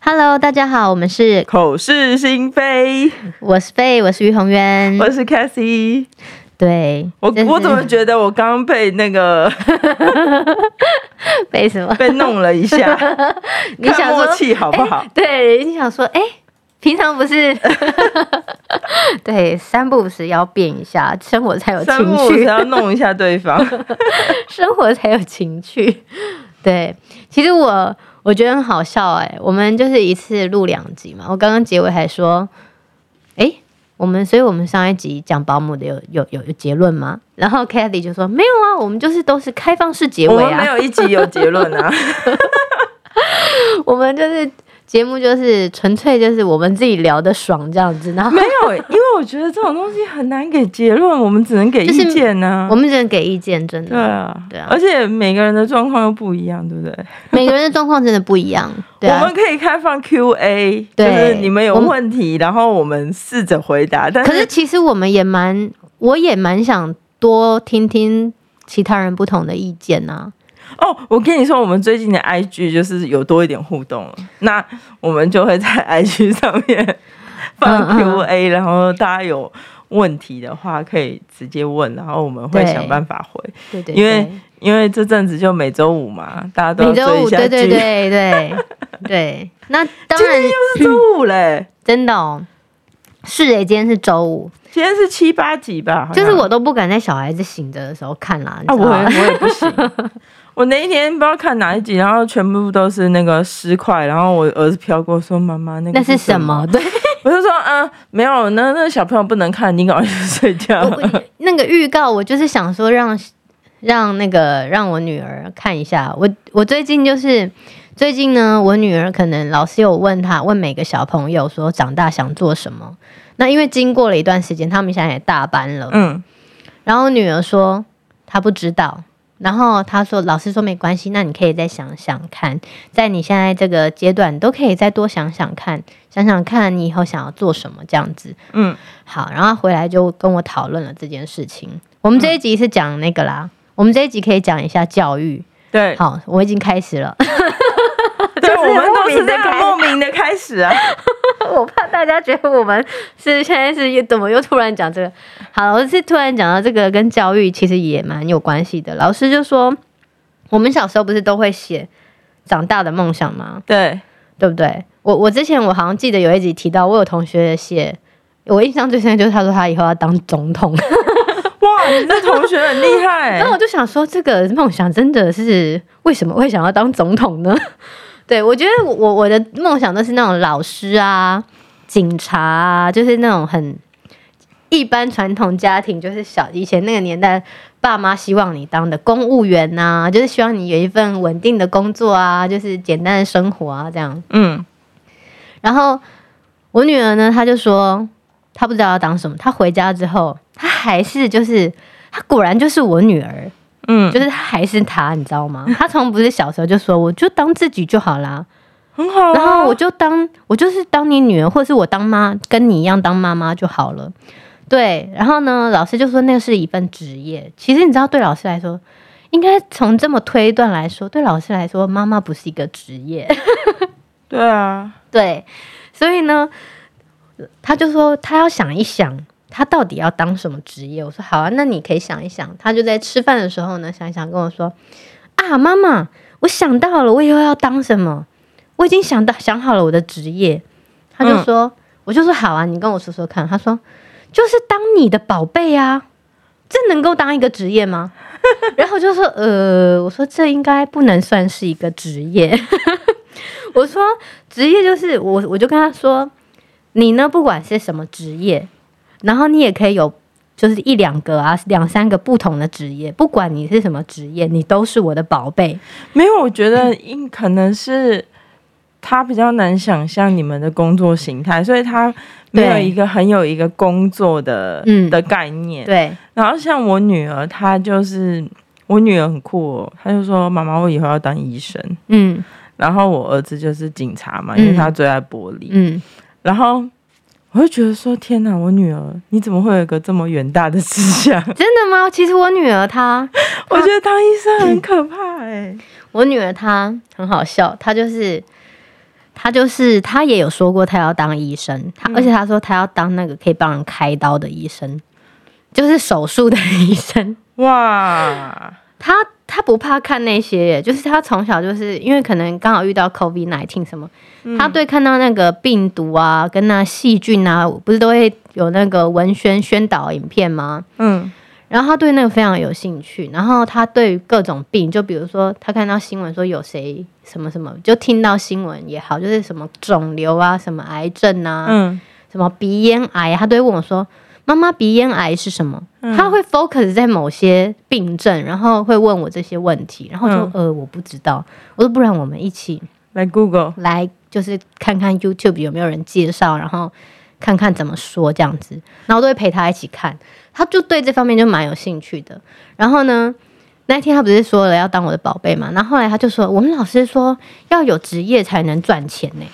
Hello，大家好，我们是口是心非，我是贝，我是于宏渊，我是 Cathy。对，我我怎么觉得我刚刚被那个 被什么被弄了一下？你想说默契好不好？对，你想说，哎。平常不是，对，三不五时要变一下，生活才有情趣。要弄一下对方，生活才有情趣。对，其实我我觉得很好笑哎、欸，我们就是一次录两集嘛。我刚刚结尾还说，哎、欸，我们，所以我们上一集讲保姆的有有有有结论吗？然后 Cathy 就说没有啊，我们就是都是开放式结尾啊，没有一集有结论啊，我们就是。节目就是纯粹就是我们自己聊的爽这样子，然后没有，因为我觉得这种东西很难给结论，我们只能给意见呢、啊。我们只能给意见，真的。对啊，对啊。而且每个人的状况又不一样，对不对？每个人的状况真的不一样。对啊、我们可以开放 Q&A，就是你们有问题，然后我们试着回答。但是，可是其实我们也蛮，我也蛮想多听听其他人不同的意见啊。哦，我跟你说，我们最近的 IG 就是有多一点互动了，那我们就会在 IG 上面放 Q&A，然后大家有问题的话可以直接问，然后我们会想办法回。对对，因为因为这阵子就每周五嘛，大家都要追一下剧。对对对对。对，那当然又是周五嘞，真的哦，是诶，今天是周五，今天是七八集吧，就是我都不敢在小孩子醒着的时候看啦，啊，我我也不行。我那一天不知道看哪一集，然后全部都是那个尸块，然后我儿子飘过说：“妈妈，那个是那是什么？”对，我就说：“嗯，没有，那那个小朋友不能看，你赶快去睡觉。”那个预告我就是想说让让那个让我女儿看一下。我我最近就是最近呢，我女儿可能老师有问她问每个小朋友说长大想做什么。那因为经过了一段时间，他们现在也大班了，嗯，然后女儿说她不知道。然后他说：“老师说没关系，那你可以再想想看，在你现在这个阶段，你都可以再多想想看，想想看你以后想要做什么这样子。”嗯，好，然后回来就跟我讨论了这件事情。我们这一集是讲那个啦，嗯、我们这一集可以讲一下教育。对，好，我已经开始了。对，我们都是这个莫名的开始啊。我怕大家觉得我们是现在是怎么又突然讲这个？好，我是突然讲到这个跟教育其实也蛮有关系的。老师就说，我们小时候不是都会写长大的梦想吗？对，对不对？我我之前我好像记得有一集提到，我有同学写，我印象最深的就是他说他以后要当总统。哇，你这同学很厉害。那我就想说，这个梦想真的是为什么会想要当总统呢？对，我觉得我我的梦想都是那种老师啊、警察啊，就是那种很一般传统家庭，就是小以前那个年代，爸妈希望你当的公务员呐、啊，就是希望你有一份稳定的工作啊，就是简单的生活啊这样。嗯。然后我女儿呢，她就说她不知道要当什么，她回家之后，她还是就是她果然就是我女儿。嗯，就是他还是他，你知道吗？他从不是小时候就说，我就当自己就好啦，很好啊。然后我就当我就是当你女儿，或者是我当妈，跟你一样当妈妈就好了。对，然后呢，老师就说那个是一份职业。其实你知道，对老师来说，应该从这么推断来说，对老师来说，妈妈不是一个职业。对啊，对，所以呢，他就说他要想一想。他到底要当什么职业？我说好啊，那你可以想一想。他就在吃饭的时候呢，想一想跟我说：“啊，妈妈，我想到了，我以后要当什么？我已经想到想好了我的职业。”他就说：“嗯、我就说好啊，你跟我说说看。”他说：“就是当你的宝贝啊，这能够当一个职业吗？” 然后就说：“呃，我说这应该不能算是一个职业。”我说：“职业就是我，我就跟他说，你呢，不管是什么职业。”然后你也可以有，就是一两个啊，两三个不同的职业，不管你是什么职业，你都是我的宝贝。没有，我觉得因可能是他比较难想象你们的工作形态，所以他没有一个很有一个工作的嗯的概念。对。然后像我女儿，她就是我女儿很酷哦，她就说：“妈妈，我以后要当医生。”嗯。然后我儿子就是警察嘛，因为他最爱玻璃。嗯。然后。我就觉得说天哪，我女儿你怎么会有一个这么远大的志向？真的吗？其实我女儿她我觉得当医生很可怕哎、欸。我女儿她很好笑，她就是她就是她也有说过她要当医生，她、嗯、而且她说她要当那个可以帮人开刀的医生，就是手术的 医生。哇，她她不怕看那些，就是他从小就是因为可能刚好遇到 COVID-19 什么。他对看到那个病毒啊，跟那细菌啊，不是都会有那个文宣宣导影片吗？嗯，然后他对那个非常有兴趣。然后他对各种病，就比如说他看到新闻说有谁什么什么，就听到新闻也好，就是什么肿瘤啊，什么癌症啊，嗯，什么鼻咽癌，他都会问我说：“妈妈，鼻咽癌是什么？”他会 focus 在某些病症，然后会问我这些问题，然后就、嗯、呃我不知道，我说不然我们一起来 Google 来。就是看看 YouTube 有没有人介绍，然后看看怎么说这样子，然后我都会陪他一起看，他就对这方面就蛮有兴趣的。然后呢，那天他不是说了要当我的宝贝嘛，然后后来他就说，我们老师说要有职业才能赚钱呢。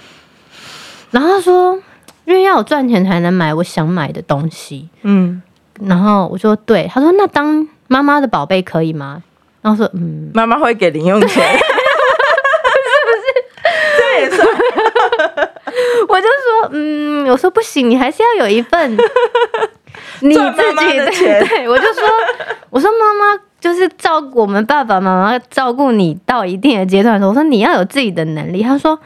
然后他说，因为要有赚钱才能买我想买的东西。嗯，然后我说对，他说那当妈妈的宝贝可以吗？然后说嗯，妈妈会给零用钱 是不是对。我就说，嗯，我说不行，你还是要有一份 你自己的钱。对，我就说，我说妈妈就是照顾我们爸爸妈妈照顾你到一定的阶段的时候，我说你要有自己的能力。他说，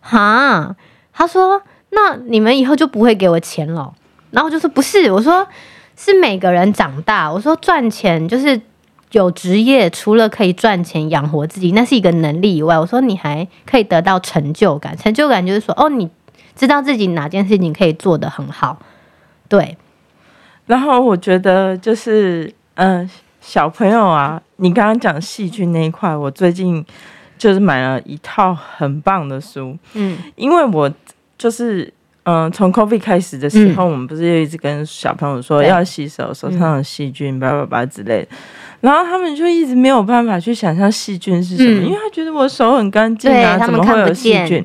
哈，他说那你们以后就不会给我钱了。然后我就说不是，我说是每个人长大，我说赚钱就是。有职业，除了可以赚钱养活自己，那是一个能力以外，我说你还可以得到成就感。成就感就是说，哦，你知道自己哪件事情可以做得很好，对。然后我觉得就是，嗯、呃，小朋友啊，你刚刚讲细菌那一块，我最近就是买了一套很棒的书，嗯，因为我就是。嗯，从 COVID 开始的时候，嗯、我们不是就一直跟小朋友说要洗手，手上有细菌，叭叭叭之类的。然后他们就一直没有办法去想象细菌是什么，嗯、因为他觉得我手很干净啊，怎么会有细菌？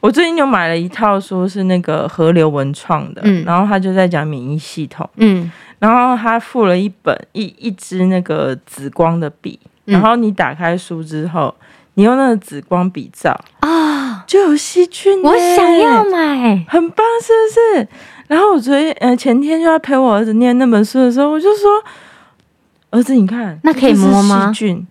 我最近就买了一套书，是那个河流文创的，嗯、然后他就在讲免疫系统，嗯，然后他附了一本一一支那个紫光的笔，然后你打开书之后。你用那个紫光笔照啊，哦、就有细菌。我想要买，很棒，是不是？然后我昨天呃前天就要陪我儿子念那本书的时候，我就说：“儿子，你看，那可以摸吗？细菌？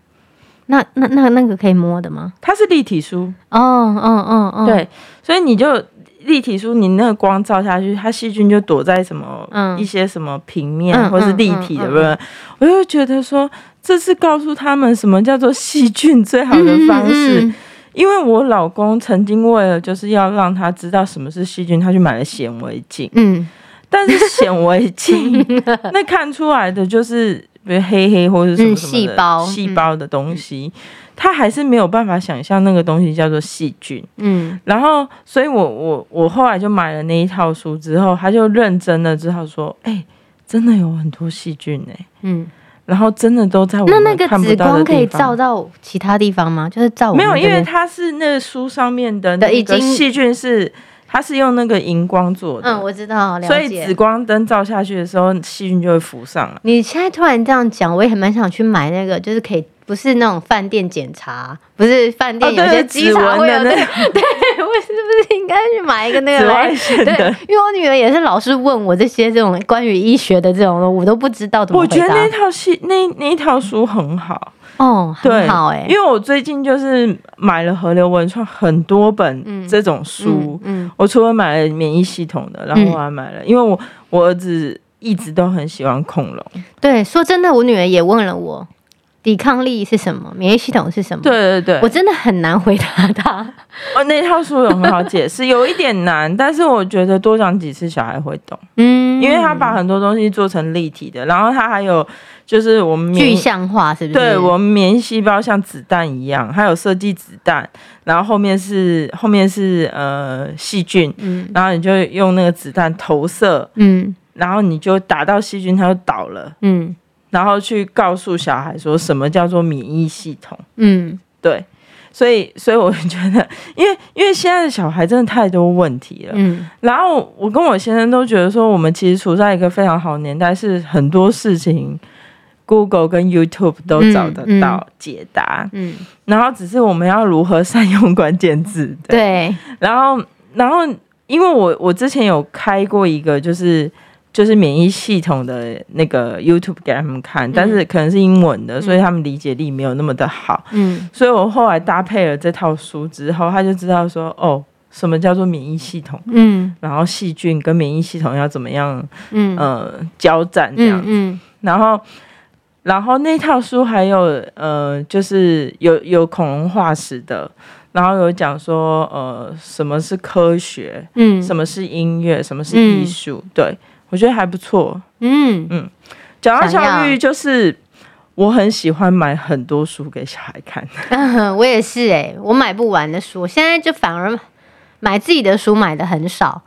那那那那个可以摸的吗？它是立体书哦，哦哦哦，对，所以你就立体书，你那个光照下去，它细菌就躲在什么、嗯、一些什么平面、嗯、或是立体的，不是？我就觉得说。这是告诉他们什么叫做细菌最好的方式，因为我老公曾经为了就是要让他知道什么是细菌，他去买了显微镜。嗯，但是显微镜 那看出来的就是比如黑黑或者什么细胞细胞的东西，他还是没有办法想象那个东西叫做细菌。嗯，然后所以我我我后来就买了那一套书之后，他就认真的之后说，哎、欸，真的有很多细菌哎、欸。嗯。然后真的都在我们看不到的地方。那那个紫光可以照到其他地方吗？就是照没有，因为它是那个书上面的那个细菌是，它是用那个荧光做的。嗯，我知道，了解。所以紫光灯照下去的时候，细菌就会浮上来。你现在突然这样讲，我也很蛮想去买那个，就是可以。不是那种饭店检查，不是饭店有些稽查会有那个，对，我是不是应该去买一个那个来？对，因为我女儿也是老是问我这些这种关于医学的这种，我都不知道怎么回答。我觉得那套戏那那一套书很好哦，很好哎、欸，因为我最近就是买了河流文创很多本这种书，嗯，嗯嗯我除了买了免疫系统的，然后我还买了，嗯、因为我我儿子一直都很喜欢恐龙。对，说真的，我女儿也问了我。抵抗力是什么？免疫系统是什么？对对对，我真的很难回答他。哦，那套书有很好解释，有一点难，但是我觉得多讲几次小孩会懂。嗯，因为他把很多东西做成立体的，然后他还有就是我们具象化，是不是？对，我们免疫细胞像子弹一样，还有设计子弹，然后后面是后面是呃细菌，嗯，然后你就用那个子弹投射，嗯，然后你就打到细菌，它就倒了，嗯。然后去告诉小孩说什么叫做免疫系统？嗯，对，所以所以我觉得，因为因为现在的小孩真的太多问题了。嗯，然后我跟我先生都觉得说，我们其实处在一个非常好的年代，是很多事情 Google 跟 YouTube 都找得到解答。嗯，然后只是我们要如何善用关键字。对，对然后然后因为我我之前有开过一个就是。就是免疫系统的那个 YouTube 给他们看，但是可能是英文的，嗯、所以他们理解力没有那么的好。嗯，所以我后来搭配了这套书之后，他就知道说，哦，什么叫做免疫系统？嗯，然后细菌跟免疫系统要怎么样？嗯，呃，交战这样子。嗯，嗯然后，然后那套书还有呃，就是有有恐龙化石的，然后有讲说，呃，什么是科学？嗯，什么是音乐？什么是艺术？嗯、对。我觉得还不错，嗯嗯，讲到教育，就是我很喜欢买很多书给小孩看。嗯、我也是哎、欸，我买不完的书，现在就反而买自己的书买的很少，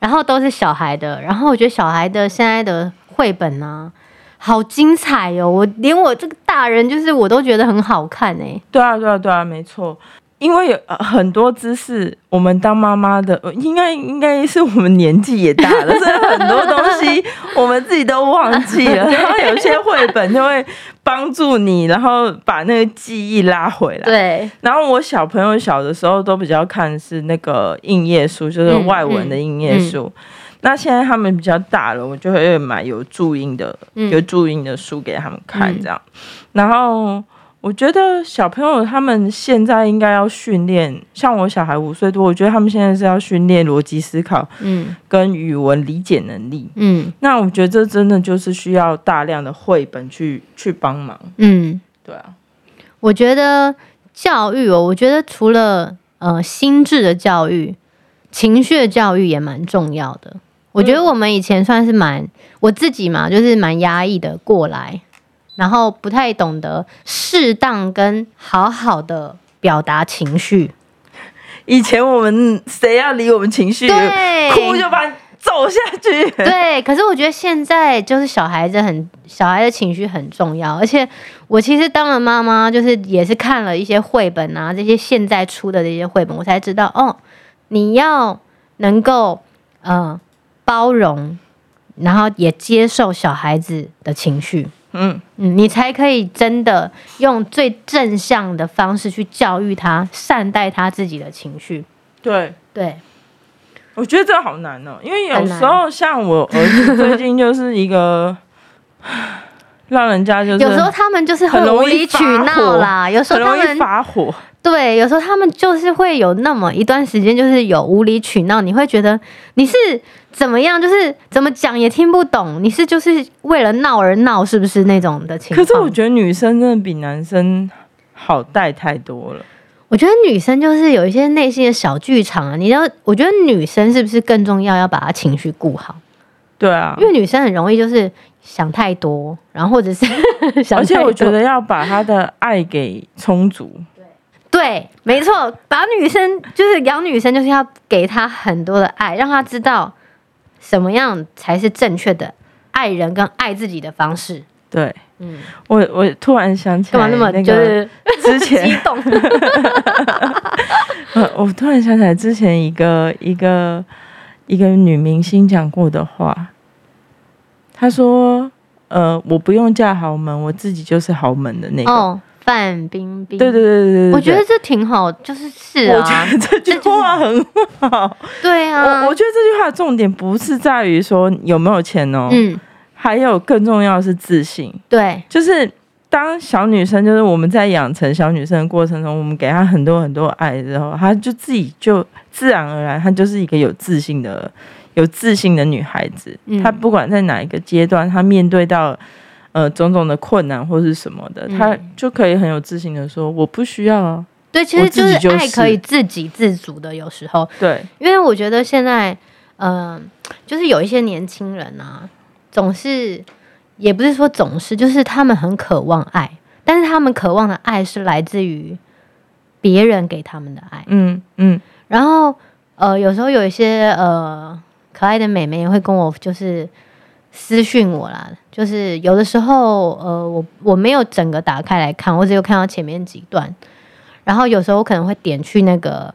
然后都是小孩的。然后我觉得小孩的现在的绘本呢、啊，好精彩哦！我连我这个大人，就是我都觉得很好看哎、欸。对啊，对啊，对啊，没错。因为有很多知识，我们当妈妈的，应该应该是我们年纪也大了，所以很多东西我们自己都忘记了。然后有些绘本就会帮助你，然后把那个记忆拉回来。对。然后我小朋友小的时候都比较看是那个应页书，就是外文的应页书。嗯嗯、那现在他们比较大了，我就会买有注音的、有注音的书给他们看，这样。然后。我觉得小朋友他们现在应该要训练，像我小孩五岁多，我觉得他们现在是要训练逻辑思考，嗯，跟语文理解能力，嗯，那我觉得这真的就是需要大量的绘本去去帮忙，嗯，对啊，我觉得教育哦，我觉得除了呃心智的教育，情绪的教育也蛮重要的。我觉得我们以前算是蛮我自己嘛，就是蛮压抑的过来。然后不太懂得适当跟好好的表达情绪。以前我们谁要理我们情绪，哭就把你揍下去。对，可是我觉得现在就是小孩子很小孩的情绪很重要，而且我其实当了妈妈，就是也是看了一些绘本啊，这些现在出的这些绘本，我才知道哦，你要能够呃包容，然后也接受小孩子的情绪。嗯嗯，你才可以真的用最正向的方式去教育他，善待他自己的情绪。对对，我觉得这好难哦，因为有时候像我儿子最近就是一个，让人家就是有时候他们就是很无理取闹啦，有时候他们发火。对，有时候他们就是会有那么一段时间，就是有无理取闹，你会觉得你是怎么样，就是怎么讲也听不懂，你是就是为了闹而闹，是不是那种的情况？可是我觉得女生真的比男生好带太多了。我觉得女生就是有一些内心的小剧场啊，你要，我觉得女生是不是更重要，要把她情绪顾好？对啊，因为女生很容易就是想太多，然后或者是 想，而且我觉得要把她的爱给充足。对，没错，把女生就是养女生，就是要给她很多的爱，让她知道什么样才是正确的爱人跟爱自己的方式。对，嗯，我我突然想起来，干嘛那么就是之前激动？我突然想起来之前一个一个一个女明星讲过的话，她说：“呃，我不用嫁豪门，我自己就是豪门的那个。哦”范冰冰，对对对对对，我觉得这挺好，就是是啊，我觉得这句话很好，对啊，我我觉得这句话的重点不是在于说有没有钱哦，嗯，还有更重要的是自信，对，就是当小女生，就是我们在养成小女生的过程中，我们给她很多很多爱之后，她就自己就自然而然，她就是一个有自信的、有自信的女孩子，嗯，她不管在哪一个阶段，她面对到。呃，种种的困难或是什么的，嗯、他就可以很有自信的说：“我不需要啊。”对，其实就是爱可以自给自足的。有时候，对，因为我觉得现在，嗯、呃，就是有一些年轻人啊，总是也不是说总是，就是他们很渴望爱，但是他们渴望的爱是来自于别人给他们的爱。嗯嗯。然后，呃，有时候有一些呃可爱的美眉也会跟我就是。私讯我啦，就是有的时候，呃，我我没有整个打开来看，我只有看到前面几段，然后有时候我可能会点去那个，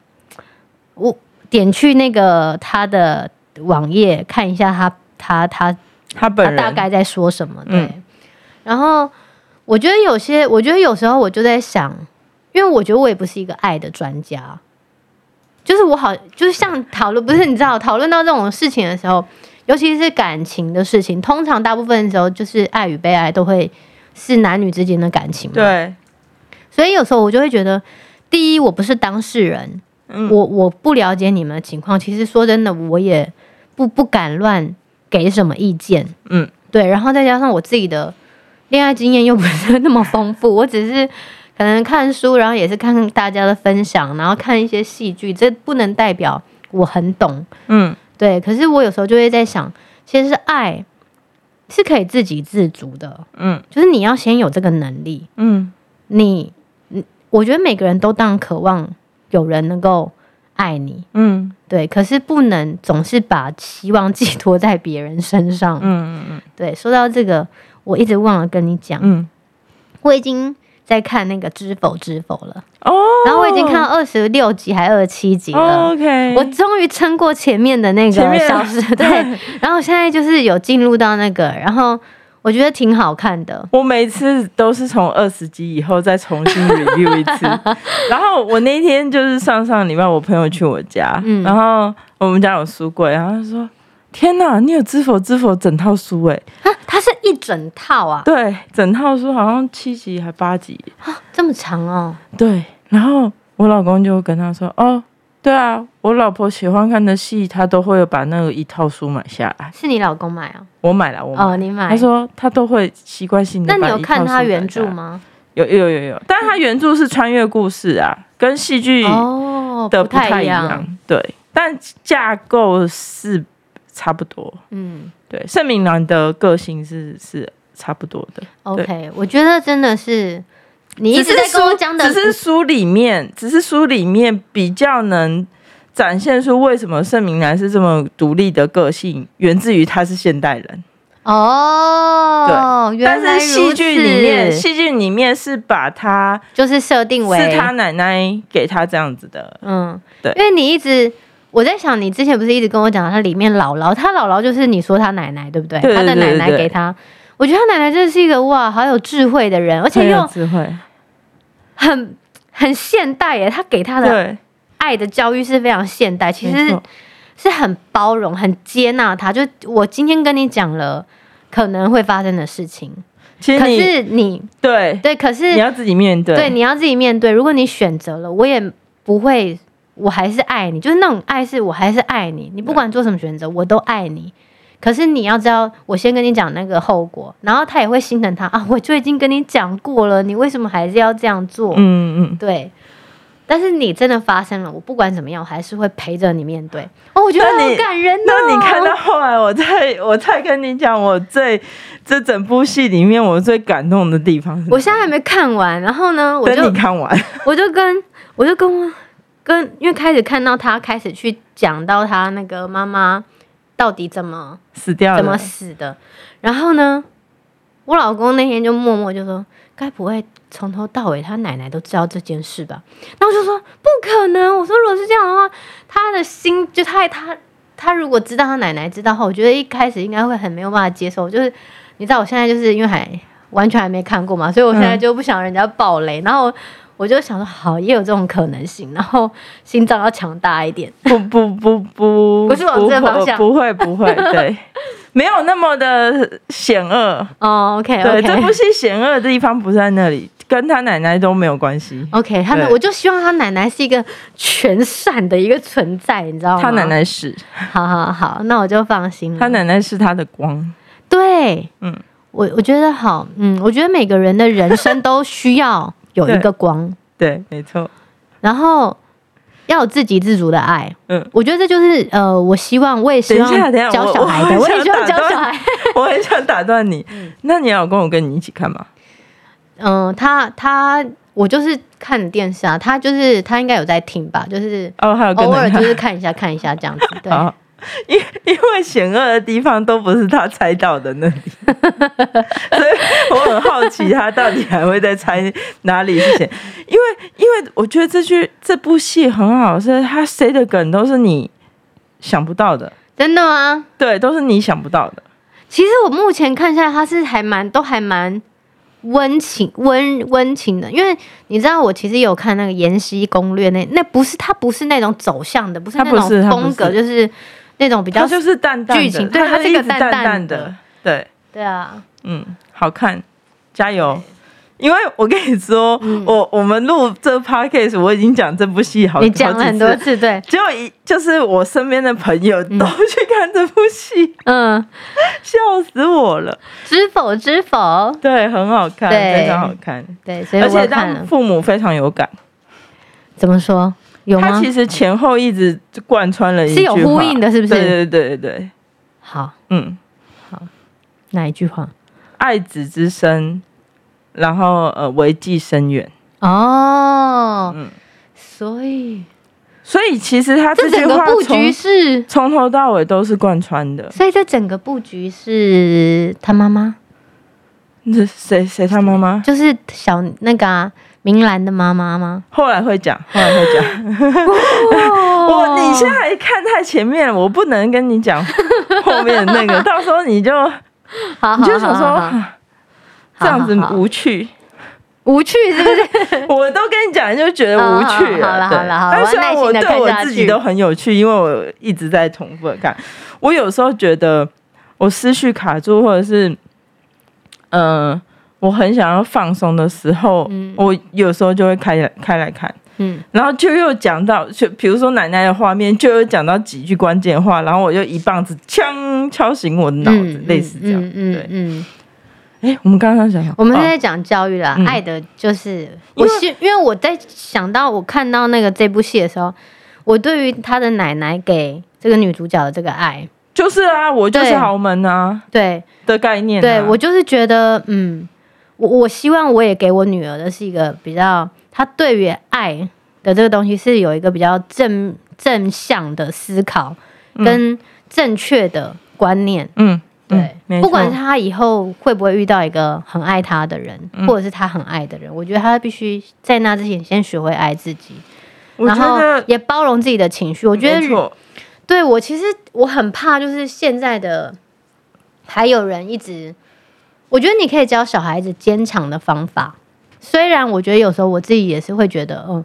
我点去那个他的网页看一下他他他他本人。他大概在说什么，对，然后我觉得有些，我觉得有时候我就在想，因为我觉得我也不是一个爱的专家，就是我好，就是像讨论，不是你知道，讨论到这种事情的时候，尤其是感情的事情，通常大部分的时候就是爱与被爱都会是男女之间的感情嘛。对，所以有时候我就会觉得，第一，我不是当事人，嗯、我我不了解你们的情况。其实说真的，我也不不敢乱给什么意见。嗯，对。然后再加上我自己的恋爱经验又不是那么丰富，我只是可能看书，然后也是看看大家的分享，然后看一些戏剧，这不能代表我很懂。嗯。对，可是我有时候就会在想，其实是爱是可以自给自足的，嗯，就是你要先有这个能力，嗯，你，我觉得每个人都当然渴望有人能够爱你，嗯，对，可是不能总是把希望寄托在别人身上，嗯嗯嗯，对，说到这个，我一直忘了跟你讲，嗯，我已经。在看那个知否知否了。哦，oh, 然后我已经看到二十六集还二十七集了，OK，我终于撑过前面的那个小时，对，然后现在就是有进入到那个，然后我觉得挺好看的。我每次都是从二十集以后再重新 review 一次，然后我那天就是上上礼拜我朋友去我家，嗯、然后我们家有书柜，然后他说。天呐，你有《知否知否》整套书哎？啊，它是一整套啊？对，整套书好像七集还八集啊，这么长哦。对，然后我老公就跟他说：“哦，对啊，我老婆喜欢看的戏，他都会把那个一套书买下来。”是你老公买啊？我买了，我买哦，你买。他说他都会习惯性的。那你有看他原著吗？有有有有，但他原著是穿越故事啊，跟戏剧哦的不太一样。对，但架构是。差不多，嗯，对，盛明兰的个性是是差不多的。OK，我觉得真的是你一直在跟我讲的，只是书里面，只是书里面比较能展现出为什么盛明兰是这么独立的个性，源自于他是现代人。哦，对，但是戏剧里面，戏剧里面是把他就是设定为是他奶奶给他这样子的，嗯，对，因为你一直。我在想，你之前不是一直跟我讲，他里面姥姥，他姥姥就是你说他奶奶，对不对？他的奶奶给他，我觉得他奶奶真的是一个哇，好有智慧的人，而且又智慧，很很现代耶。他给他的爱的教育是非常现代，其实是很包容、很接纳他。就我今天跟你讲了可能会发生的事情，其实可是你对对，可是你要自己面对，对，你要自己面对。如果你选择了，我也不会。我还是爱你，就是那种爱，是我还是爱你。你不管做什么选择，我都爱你。可是你要知道，我先跟你讲那个后果，然后他也会心疼他啊。我就已经跟你讲过了，你为什么还是要这样做？嗯嗯，对。但是你真的发生了，我不管怎么样，我还是会陪着你面对。哦，我觉得好感人哦。那你看到后来，我再我再跟你讲，我最这整部戏里面我最感动的地方。我现在还没看完，然后呢，我就等你看完，我就跟我就跟我。跟因为开始看到他开始去讲到他那个妈妈到底怎么死掉，怎么死的，然后呢，我老公那天就默默就说：“该不会从头到尾他奶奶都知道这件事吧？”然后我就说：“不可能！”我说：“如果是这样的话，他的心就他他他如果知道他奶奶知道后，我觉得一开始应该会很没有办法接受。就是你知道，我现在就是因为还完全还没看过嘛，所以我现在就不想人家爆雷，然后。我就想说，好，也有这种可能性，然后心脏要强大一点。不不不不，不 是往这个方向，不会不会，对，没有那么的险恶。哦，OK，对，这部戏险恶的地方不在那里，跟他奶奶都没有关系。OK，他们，我就希望他奶奶是一个全善的一个存在，你知道吗？他奶奶是，好好好，那我就放心了。他奶奶是他的光，对，嗯，我我觉得好，嗯，我觉得每个人的人生都需要。有一个光，对，对，没错。然后要有自给自足的爱，嗯，我觉得这就是呃，我希望我也希望教小孩的，我，我也希望教小孩。我很想打断你，嗯，那你老公我跟你一起看吗？嗯，呃，他他我就是看电视啊，他就是他应该有在听吧，就是哦，还有偶尔就是看一下看一下这样子，对。因 因为险恶的地方都不是他猜到的那里，所以我很好奇他到底还会再猜哪里是险。因为因为我觉得这句这部戏很好，是他谁的梗都是你想不到的，真的吗？对，都是你想不到的。其实我目前看下来，他是还蛮都还蛮温情温温情的，因为你知道我其实有看那个《延禧攻略》，那那不是他不是那种走向的，不是那种风格，就是那种比较就是淡淡剧情，对，它是一个淡淡的，对。对啊，嗯，好看，加油。因为我跟你说，嗯、我我们录这 podcast 我已经讲这部戏好，你讲了很多次，对，结果一就是我身边的朋友都去看这部戏，嗯，笑死我了。知否知否？对，很好看，非常好看，对，而且让父母非常有感。怎么说？有吗？他其实前后一直贯穿了一句，是有呼应的，是不是？对对对对对。好，嗯，好，哪一句话？爱子之深。然后呃，为计深远哦，嗯，所以所以其实他这句话布局是从头到尾都是贯穿的，所以这整个布局是他妈妈，这谁谁他妈妈？就是小那个、啊、明兰的妈妈吗？后来会讲，后来会讲。我你现在还看太前面了，我不能跟你讲 后面那个，到时候你就，你就想说。这样子无趣，无趣是不是？我都跟你讲，就觉得无趣了。好了好了好了，但是我对我自己都很有趣，因为我一直在重复的看。我有时候觉得我思绪卡住，或者是嗯、呃，我很想要放松的时候，嗯、我有时候就会开来开来看，嗯，然后就又讲到，就比如说奶奶的画面，就又讲到几句关键话，然后我就一棒子枪敲醒我的脑子，嗯、类似这样，嗯嗯。对。嗯。哎，我们刚刚讲，我们是在讲教育啦。哦、爱的就是我，是因为我在想到我看到那个这部戏的时候，我对于他的奶奶给这个女主角的这个爱，就是啊，我就是豪门啊，对。的概念、啊。对我就是觉得，嗯，我我希望我也给我女儿的是一个比较，她对于爱的这个东西是有一个比较正正向的思考跟正确的观念，嗯。对，嗯、不管她以后会不会遇到一个很爱她的人，嗯、或者是她很爱的人，我觉得她必须在那之前先学会爱自己，然后也包容自己的情绪。我觉得，错对我其实我很怕，就是现在的还有人一直，我觉得你可以教小孩子坚强的方法。虽然我觉得有时候我自己也是会觉得，嗯，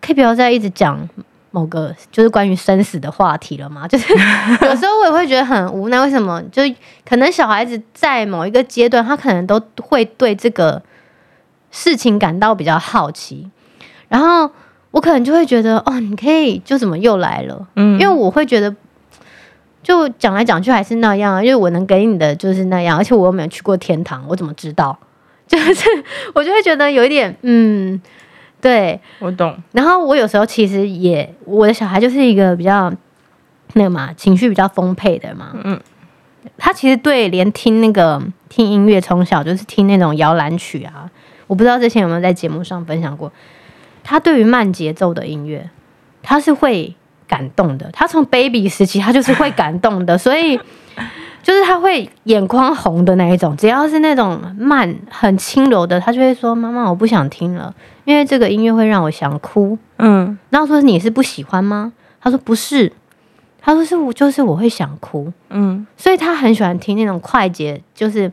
可以不要再一直讲。某个就是关于生死的话题了嘛，就是有时候我也会觉得很无奈，为什么？就可能小孩子在某一个阶段，他可能都会对这个事情感到比较好奇，然后我可能就会觉得，哦，你可以就怎么又来了？嗯，因为我会觉得，就讲来讲去还是那样啊，因为我能给你的就是那样，而且我又没有去过天堂，我怎么知道？就是 我就会觉得有一点，嗯。对，我懂。然后我有时候其实也，我的小孩就是一个比较那个嘛，情绪比较丰沛的嘛。嗯，他其实对连听那个听音乐，从小就是听那种摇篮曲啊。我不知道之前有没有在节目上分享过，他对于慢节奏的音乐，他是会感动的。他从 baby 时期，他就是会感动的，所以。就是他会眼眶红的那一种，只要是那种慢很轻柔的，他就会说：“妈妈，我不想听了，因为这个音乐会让我想哭。”嗯，然后说：“你是不喜欢吗？”他说：“不是。”他说：“是我，就是我会想哭。”嗯，所以他很喜欢听那种快捷，就是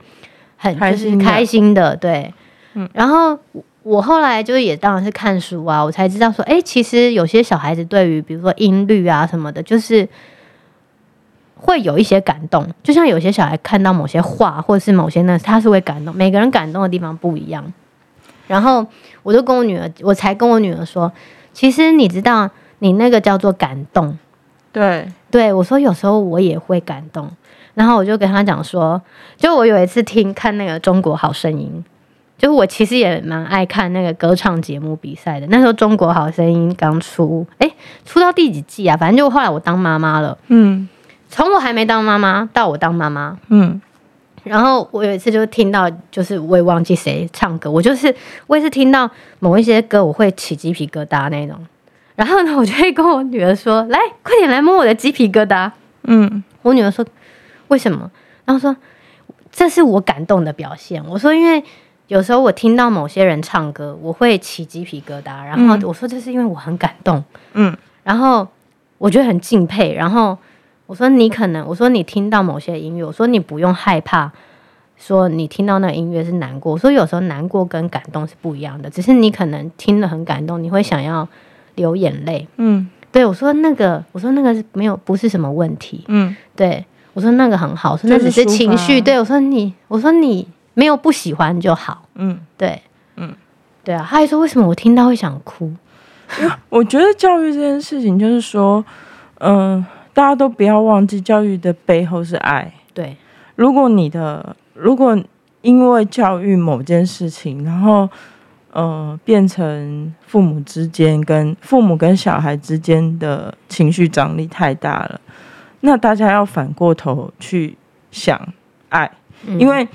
很就是开心的，对。嗯，然后我后来就是也当然是看书啊，我才知道说，哎，其实有些小孩子对于比如说音律啊什么的，就是。会有一些感动，就像有些小孩看到某些画，或者是某些那，他是会感动。每个人感动的地方不一样。然后我就跟我女儿，我才跟我女儿说，其实你知道，你那个叫做感动。对，对我说，有时候我也会感动。然后我就跟他讲说，就我有一次听看那个《中国好声音》，就是我其实也蛮爱看那个歌唱节目比赛的。那时候《中国好声音》刚出，诶，出到第几季啊？反正就后来我当妈妈了，嗯。从我还没当妈妈到我当妈妈，嗯，然后我有一次就听到，就是我也忘记谁唱歌，我就是我也是听到某一些歌，我会起鸡皮疙瘩那种。然后呢，我就会跟我女儿说：“来，快点来摸我的鸡皮疙瘩。”嗯，我女儿说：“为什么？”然后说：“这是我感动的表现。”我说：“因为有时候我听到某些人唱歌，我会起鸡皮疙瘩。然后我说这是因为我很感动，嗯，然后我觉得很敬佩，然后。”我说你可能，我说你听到某些音乐，我说你不用害怕说你听到那音乐是难过，我说有时候难过跟感动是不一样的，只是你可能听了很感动，你会想要流眼泪。嗯，对，我说那个，我说那个是没有不是什么问题。嗯，对，我说那个很好，说那只是情绪。对，我说你，我说你没有不喜欢就好。嗯，对，嗯，对啊。他还说为什么我听到会想哭？我觉得教育这件事情就是说，嗯、呃，大家都不要忘记教育的背后是爱。对，如果你的如果因为教育某件事情，然后呃变成父母之间跟父母跟小孩之间的情绪张力太大了，那大家要反过头去想爱，嗯、因为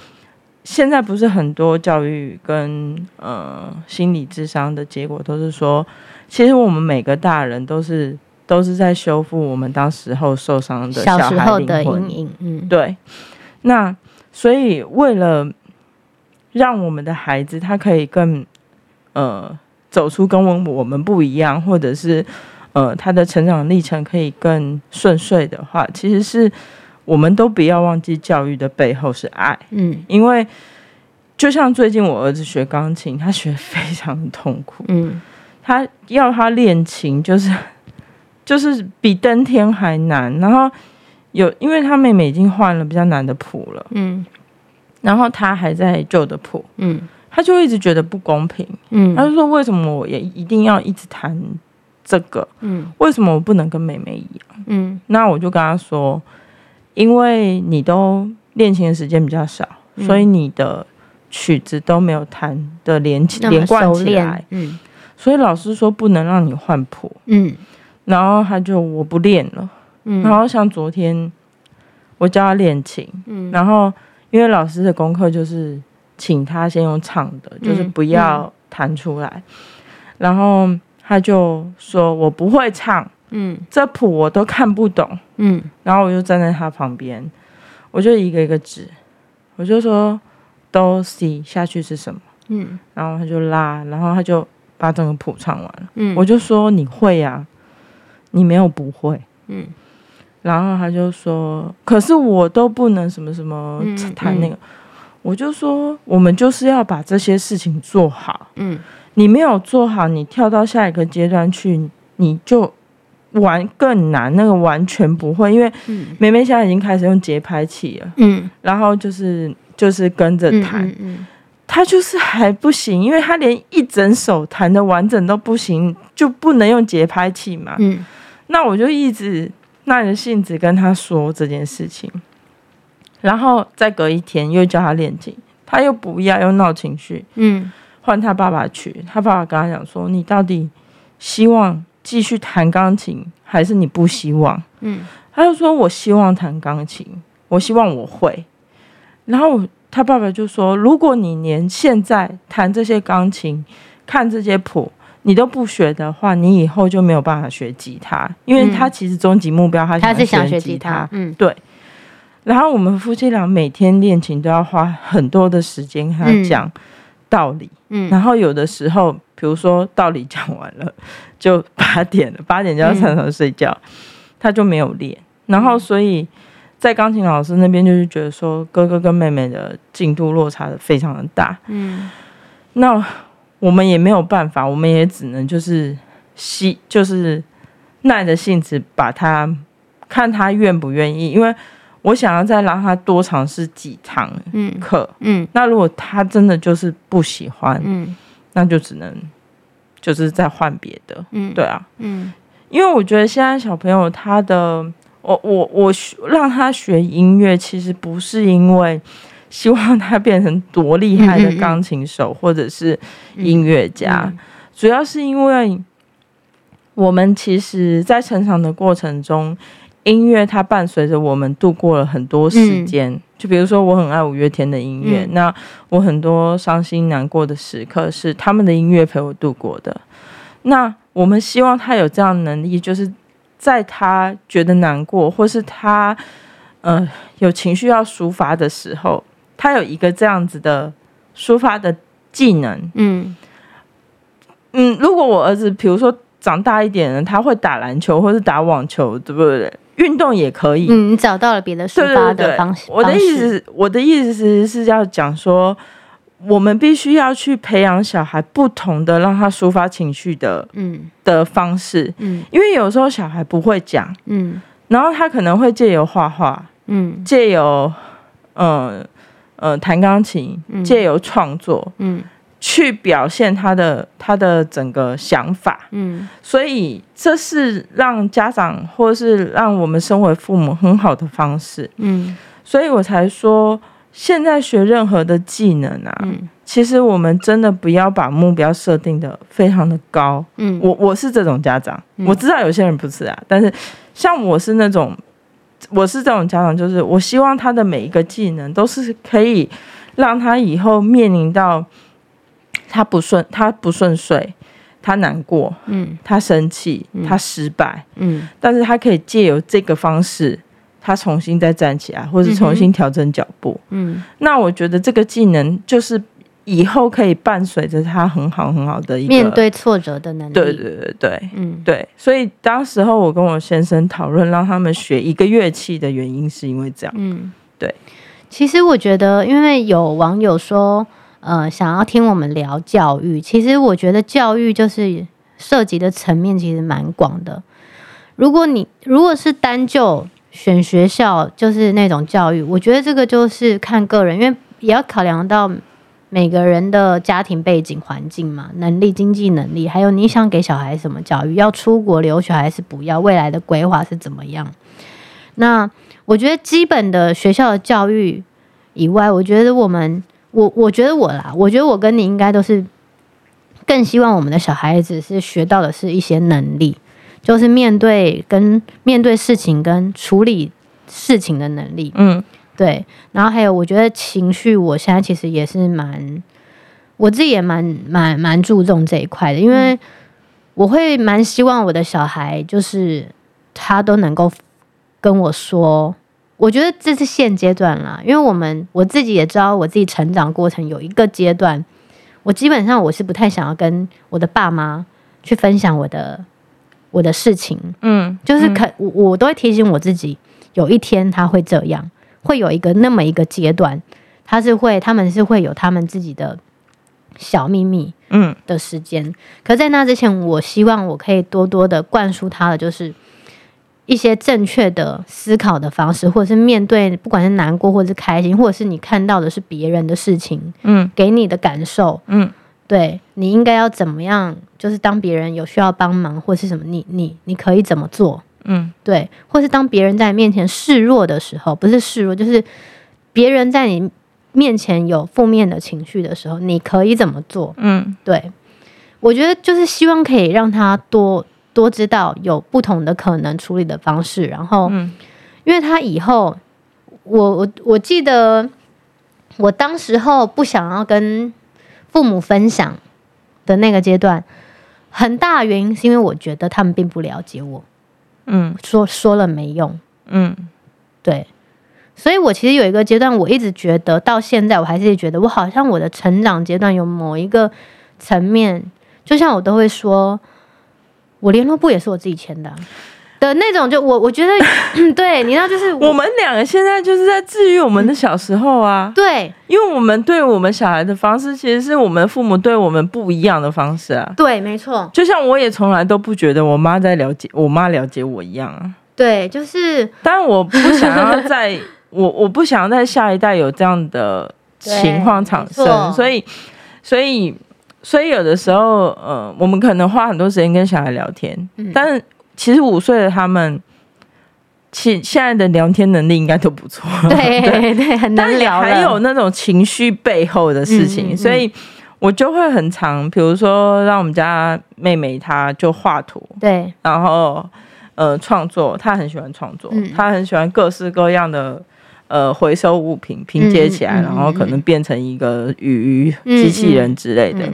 现在不是很多教育跟呃心理智商的结果都是说，其实我们每个大人都是都是在修复我们当时候受伤的小孩时候的阴影，嗯，对，那。所以，为了让我们的孩子他可以更呃走出跟我们不一样，或者是呃他的成长历程可以更顺遂的话，其实是我们都不要忘记教育的背后是爱。嗯，因为就像最近我儿子学钢琴，他学非常痛苦。嗯，他要他练琴，就是就是比登天还难，然后。有，因为他妹妹已经换了比较难的谱了，嗯，然后他还在旧的谱，嗯，他就一直觉得不公平，嗯，他就说，为什么我也一定要一直弹这个，嗯，为什么我不能跟妹妹一样，嗯，那我就跟他说，因为你都练琴的时间比较少，嗯，所以你的曲子都没有弹的连起连贯起来，嗯，所以老师说不能让你换谱，嗯，然后他就我不练了。嗯，然后像昨天我教他练琴，嗯，然后因为老师的功课就是请他先用唱的，嗯、就是不要弹出来，嗯、然后他就说我不会唱，嗯，这谱我都看不懂，嗯，然后我就站在他旁边，我就一个一个指，我就说哆西下去是什么，嗯，然后他就拉，然后他就把整个谱唱完了，嗯，我就说你会呀、啊，你没有不会，嗯。然后他就说：“可是我都不能什么什么弹那个。嗯”嗯、我就说：“我们就是要把这些事情做好。嗯，你没有做好，你跳到下一个阶段去，你就玩更难。那个完全不会，因为妹妹现在已经开始用节拍器了。嗯，然后就是就是跟着弹，嗯嗯嗯、他就是还不行，因为他连一整首弹的完整都不行，就不能用节拍器嘛。嗯，那我就一直。”耐着性子跟他说这件事情，然后再隔一天又叫他练琴，他又不要，又闹情绪。嗯，换他爸爸去，他爸爸跟他讲说：“你到底希望继续弹钢琴，还是你不希望？”嗯，他就说：“我希望弹钢琴，我希望我会。”然后他爸爸就说：“如果你连现在弹这些钢琴、看这些谱。”你都不学的话，你以后就没有办法学吉他，因为他其实终极目标他他是想学吉他，嗯，对。然后我们夫妻俩每天练琴都要花很多的时间跟他讲道理，嗯，然后有的时候，比如说道理讲完了，就八点了，八点就要上床睡觉，嗯，他就没有练。然后所以在钢琴老师那边就是觉得说，哥哥跟妹妹的进度落差的非常的大，嗯，那。我们也没有办法，我们也只能就是吸，就是耐着性子把他看他愿不愿意，因为我想要再让他多尝试几堂课，嗯，嗯，那如果他真的就是不喜欢，嗯，那就只能就是再换别的，嗯，对啊，嗯，因为我觉得现在小朋友他的，我我我让他学音乐，其实不是因为。希望他变成多厉害的钢琴手，或者是音乐家，主要是因为我们其实，在成长的过程中，音乐它伴随着我们度过了很多时间。就比如说，我很爱五月天的音乐，那我很多伤心难过的时刻是他们的音乐陪我度过的。那我们希望他有这样的能力，就是在他觉得难过，或是他呃有情绪要抒发的时候。他有一个这样子的抒发的技能，嗯嗯，如果我儿子比如说长大一点了，他会打篮球或是打网球，对不对？运动也可以。嗯，你找到了别的抒发的方式。我的意思，我的意思是是要讲说，我们必须要去培养小孩不同的让他抒发情绪的嗯的方式。嗯，因为有时候小孩不会讲，嗯，然后他可能会借由画画，嗯，借由嗯呃弹钢琴，借由创作，嗯。去表现他的他的整个想法，嗯，所以这是让家长或是让我们身为父母很好的方式，嗯，所以我才说，现在学任何的技能啊，嗯，其实我们真的不要把目标设定的非常的高，嗯，我我是这种家长，我知道有些人不是啊，但是像我是那种，我是这种家长，就是我希望他的每一个技能都是可以让他以后面临到。他不顺，他不顺遂，他难过，嗯，他生气，嗯、他失败，嗯，但是他可以借由这个方式，他重新再站起来，或是重新调整脚步，嗯，那我觉得这个技能就是以后可以伴随着他很好很好的一个面对挫折的能力，对对对对，嗯，对，所以当时候我跟我先生讨论让他们学一个乐器的原因是因为这样，嗯，对，其实我觉得，因为有网友说。呃，想要听我们聊教育，其实我觉得教育就是涉及的层面其实蛮广的。如果你如果是单就选学校，就是那种教育，我觉得这个就是看个人，因为也要考量到每个人的家庭背景环境嘛，能力、经济能力，还有你想给小孩什么教育，要出国留学还是不要，未来的规划是怎么样？那我觉得基本的学校的教育以外，我觉得我们。我我觉得我啦，我觉得我跟你应该都是更希望我们的小孩子是学到的是一些能力，就是面对跟面对事情跟处理事情的能力。嗯，对。然后还有，我觉得情绪，我现在其实也是蛮，我自己也蛮蛮蛮注重这一块的，因为我会蛮希望我的小孩就是他都能够跟我说。我觉得这是现阶段啦，因为我们我自己也知道，我自己成长过程有一个阶段，我基本上我是不太想要跟我的爸妈去分享我的我的事情，嗯，就是可我我都会提醒我自己，有一天他会这样，会有一个那么一个阶段，他是会他们是会有他们自己的小秘密，嗯。的时间，嗯，可在那之前，我希望我可以多多的灌输他的就是。一些正确的思考的方式，或者是面对不管是难过或者是开心，或者是你看到的是别人的事情，嗯，给你的感受，嗯，对，你应该要怎么样？就是当别人有需要帮忙或是什么，你你你可以怎么做？嗯，对，或是当别人在你面前示弱的时候，不是示弱，就是别人在你面前有负面的情绪的时候，你可以怎么做？嗯，对，我觉得就是希望可以让他多。多知道有不同的可能处理的方式，然后，因为他以后，我我我记得，我当时候不想要跟父母分享的那个阶段，很大原因是因为我觉得他们并不了解我，嗯，说说了没用，嗯，对，所以我其实有一个阶段，我一直觉得到现在，我还是觉得我好像我的成长阶段有某一个层面，就像我都会说。我联络簿也是我自己签的，啊，的那种，就我我觉得，对，你知道，就是我，我们两个现在就是在治愈我们的小时候啊，对，因为我们对我们小孩的方式，其实是我们父母对我们不一样的方式啊，对，没错，就像我也从来都不觉得我妈在了解我妈了解我一样啊，对，就是，但我不想要在 我我不想要在下一代有这样的情况产生，所以，所以。所以有的时候，呃，我们可能花很多时间跟小孩聊天，嗯、但是其实五岁的他们，其现在的聊天能力应该都不错，对 对，对，很难聊。还有那种情绪背后的事情，嗯嗯嗯，所以我就会很常，比如说让我们家妹妹她就画图，对，然后呃创作，她很喜欢创作，嗯、她很喜欢各式各样的。呃，回收物品拼接起来，然后可能变成一个鱼机器人之类的，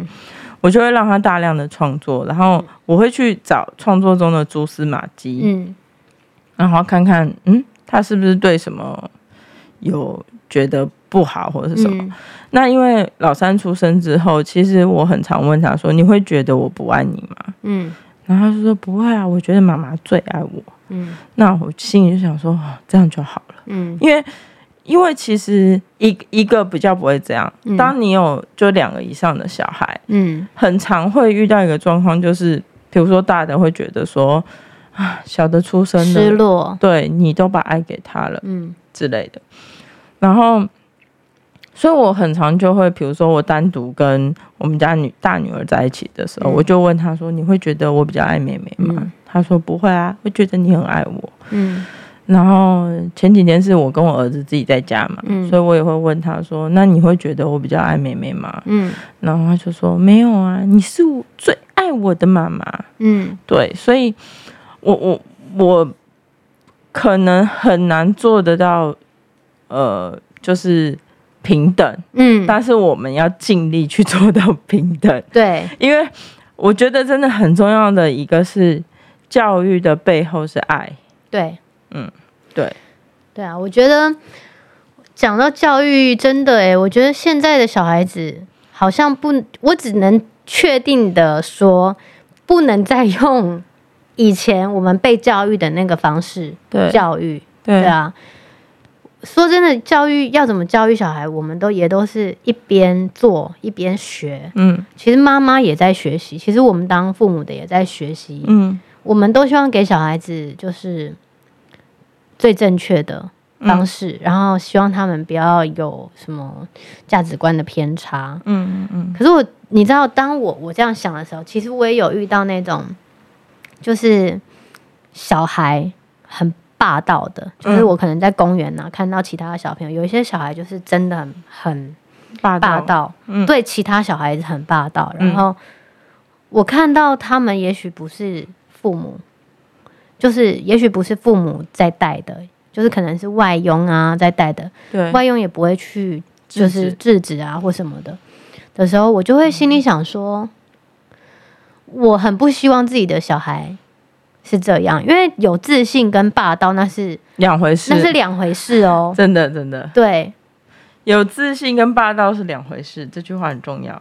我就会让他大量的创作，然后我会去找创作中的蛛丝马迹，嗯，然后看看，嗯，他是不是对什么有觉得不好或者是什么？嗯、那因为老三出生之后，其实我很常问他说：“你会觉得我不爱你吗？”嗯，然后他就说：“不会啊，我觉得妈妈最爱我。”嗯，那我心里就想说，这样就好了。嗯，因为因为其实一一个比较不会这样。嗯、当你有就两个以上的小孩，嗯，很常会遇到一个状况，就是比如说大的会觉得说啊，小的出生了，失落，对你都把爱给他了，嗯之类的，然后。所以我很常就会，比如说我单独跟我们家女大女儿在一起的时候，嗯、我就问她说：“你会觉得我比较爱妹妹吗？”嗯、她说：“不会啊，会觉得你很爱我。”嗯。然后前几天是我跟我儿子自己在家嘛，嗯、所以我也会问他说：“那你会觉得我比较爱妹妹吗？”嗯。然后他就说：“没有啊，你是我最爱我的妈妈。”嗯。对，所以我我我可能很难做得到，呃，就是。平等，嗯，但是我们要尽力去做到平等，对，因为我觉得真的很重要的一个是教育的背后是爱，对，嗯，对，对啊，我觉得讲到教育，真的诶，我觉得现在的小孩子好像不，我只能确定的说，不能再用以前我们被教育的那个方式教育，对啊。说真的，教育要怎么教育小孩，我们都也都是一边做一边学。嗯，其实妈妈也在学习，其实我们当父母的也在学习。嗯，我们都希望给小孩子就是最正确的方式，嗯、然后希望他们不要有什么价值观的偏差。嗯嗯嗯。可是我，你知道，当我我这样想的时候，其实我也有遇到那种，就是小孩很。霸道的，就是我可能在公园呢、啊嗯、看到其他的小朋友，有一些小孩就是真的很很霸道，霸道嗯、对其他小孩子很霸道。然后我看到他们也许不是父母，就是也许不是父母在带的，就是可能是外佣啊在带的。对，外佣也不会去就是制止啊或什么的的时候，我就会心里想说，我很不希望自己的小孩。是这样，因为有自信跟霸道那是两回事，那是两回事哦。真的，真的，对，有自信跟霸道是两回事，这句话很重要。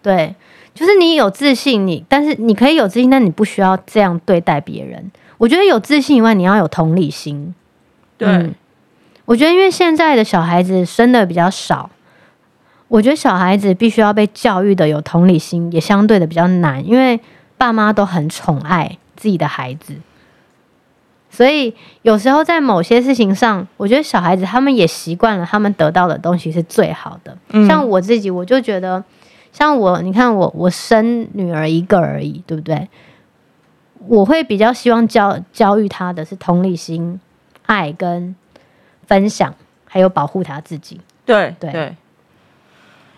对，就是你有自信，你但是你可以有自信，但你不需要这样对待别人。我觉得有自信以外，你要有同理心。对，嗯，我觉得因为现在的小孩子生的比较少，我觉得小孩子必须要被教育的有同理心，也相对的比较难，因为爸妈都很宠爱。自己的孩子，所以有时候在某些事情上，我觉得小孩子他们也习惯了，他们得到的东西是最好的。嗯、像我自己，我就觉得，像我，你看我，我生女儿一个而已，对不对？我会比较希望教教育他的是同理心、爱跟分享，还有保护他自己。对对，对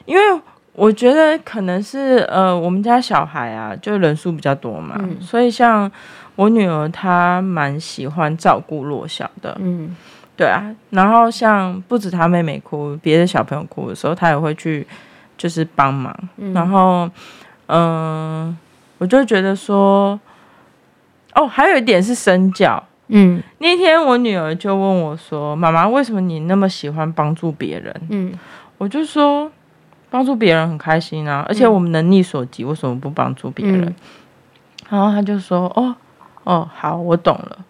因为。我觉得可能是呃，我们家小孩啊，就人数比较多嘛，嗯、所以像我女儿她蛮喜欢照顾弱小的，嗯，对啊。然后像不止她妹妹哭，别的小朋友哭的时候，她也会去就是帮忙。嗯、然后嗯、呃，我就觉得说，哦，还有一点是身教，嗯，那天我女儿就问我说：“妈妈，为什么你那么喜欢帮助别人？”嗯，我就说。帮助别人很开心啊，而且我们能力所及，为什么不帮助别人？嗯、然后她就说：“哦，哦，好，我懂了。”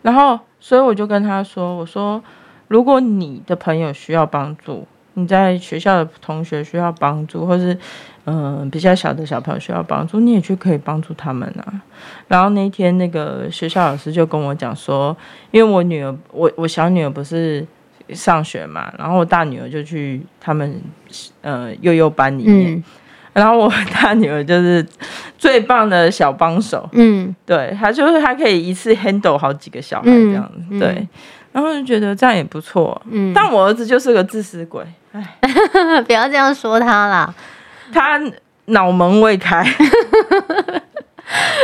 然后，所以我就跟她说：“我说，如果你的朋友需要帮助，你在学校的同学需要帮助，或是嗯、呃、比较小的小朋友需要帮助，你也去可以帮助他们啊。”然后那天那个学校老师就跟我讲说：“因为我女儿，我我小女儿不是。”上学嘛，然后我大女儿就去他们呃幼幼班里面，嗯、然后我大女儿就是最棒的小帮手，嗯，对，她就是她可以一次 handle 好几个小孩这样子，嗯、对，然后就觉得这样也不错，嗯，但我儿子就是个自私鬼，哎，不要这样说他啦，他脑门未开。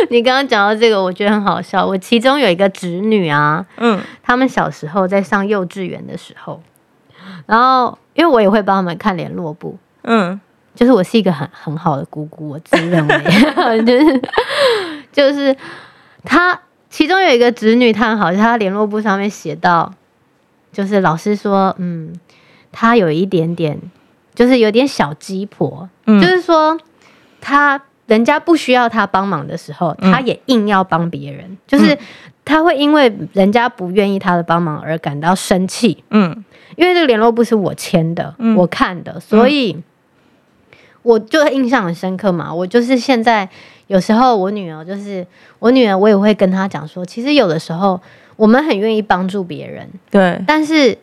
你刚刚讲到这个，我觉得很好笑。我其中有一个侄女啊，嗯，他们小时候在上幼稚园的时候，然后因为我也会帮他们看联络簿，嗯，就是我是一个很很好的姑姑，我自认为，就是就是他其中有一个侄女，她很好，她联络簿上面写到，就是老师说，嗯，她有一点点，就是有点小鸡婆，嗯，就是说她。人家不需要他帮忙的时候，他也硬要帮别人。嗯、就是他会因为人家不愿意他的帮忙而感到生气。嗯，因为这个联络簿是我签的，嗯、我看的，所以我就印象很深刻嘛。我就是现在有时候我女儿就是我女儿，我也会跟她讲说，其实有的时候我们很愿意帮助别人，对，但是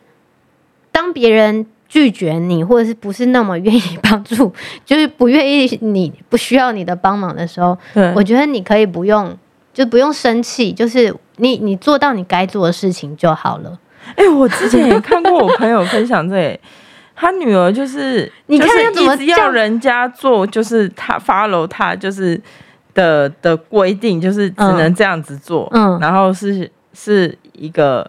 当别人拒绝你，或者是不是那么愿意 帮助，就是不愿意你不需要你的帮忙的时候，对，我觉得你可以不用。就不用生气，就是你你做到你该做的事情就好了。哎、欸，我之前也看过我朋友分享这个，他女儿就是你看怎么要人家做，就是他 follow 他就是的的规定，就是只能这样子做。嗯，然后是是一个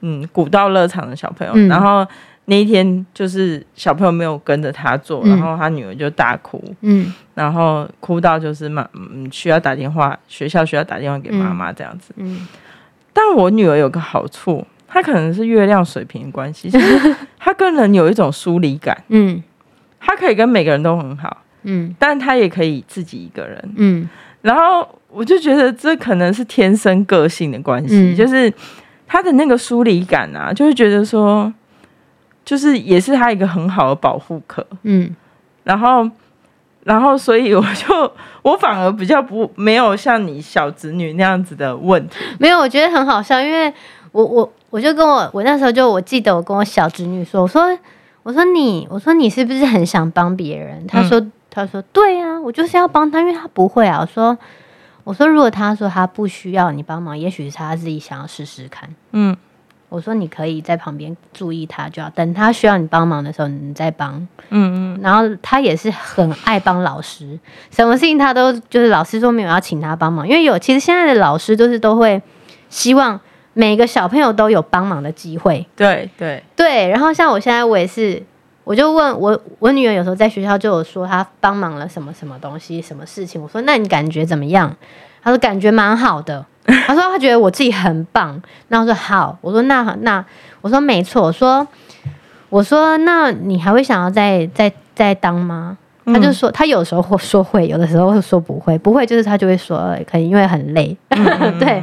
嗯古道乐场的小朋友，嗯、然后。那一天就是小朋友没有跟着他做，嗯、然后他女儿就大哭，嗯，然后哭到就是妈，嗯，需要打电话，学校需要打电话给妈妈这样子，嗯，嗯，但我女儿有个好处，她可能是月亮水平的关系，就是 她跟人有一种疏离感，嗯，她可以跟每个人都很好，嗯，但他也可以自己一个人，嗯，然后我就觉得这可能是天生个性的关系，嗯、就是他的那个疏离感啊，就会觉得说。就是也是他一个很好的保护壳，嗯，然后，然后，所以我就 我反而比较不没有像你小侄女那样子的问题，没有，我觉得很好笑，因为我我我就跟我我那时候就我记得我跟我小侄女说，我说我说你我说你是不是很想帮别人？他说他说对呀，我就是要帮他，因为他不会啊。我说我说如果他说他不需要你帮忙，也许是他自己想要试试看，嗯。我说你可以在旁边注意他，就要等他需要你帮忙的时候，你再帮。嗯嗯。然后他也是很爱帮老师，什么事情他都就是老师说没有要请他帮忙，因为有其实现在的老师都是都会希望每个小朋友都有帮忙的机会。对对对。然后像我现在我也是，我就问我我女儿有时候在学校就有说她帮忙了什么什么东西什么事情，我说那你感觉怎么样？她说感觉蛮好的。她说她觉得我自己很棒，那我说好，我说那那我说没错，我说我说那你还会想要再再再当吗？嗯、他就说他有时候会说会，有的时候会说不会，不会就是他就会说可能因为很累，对。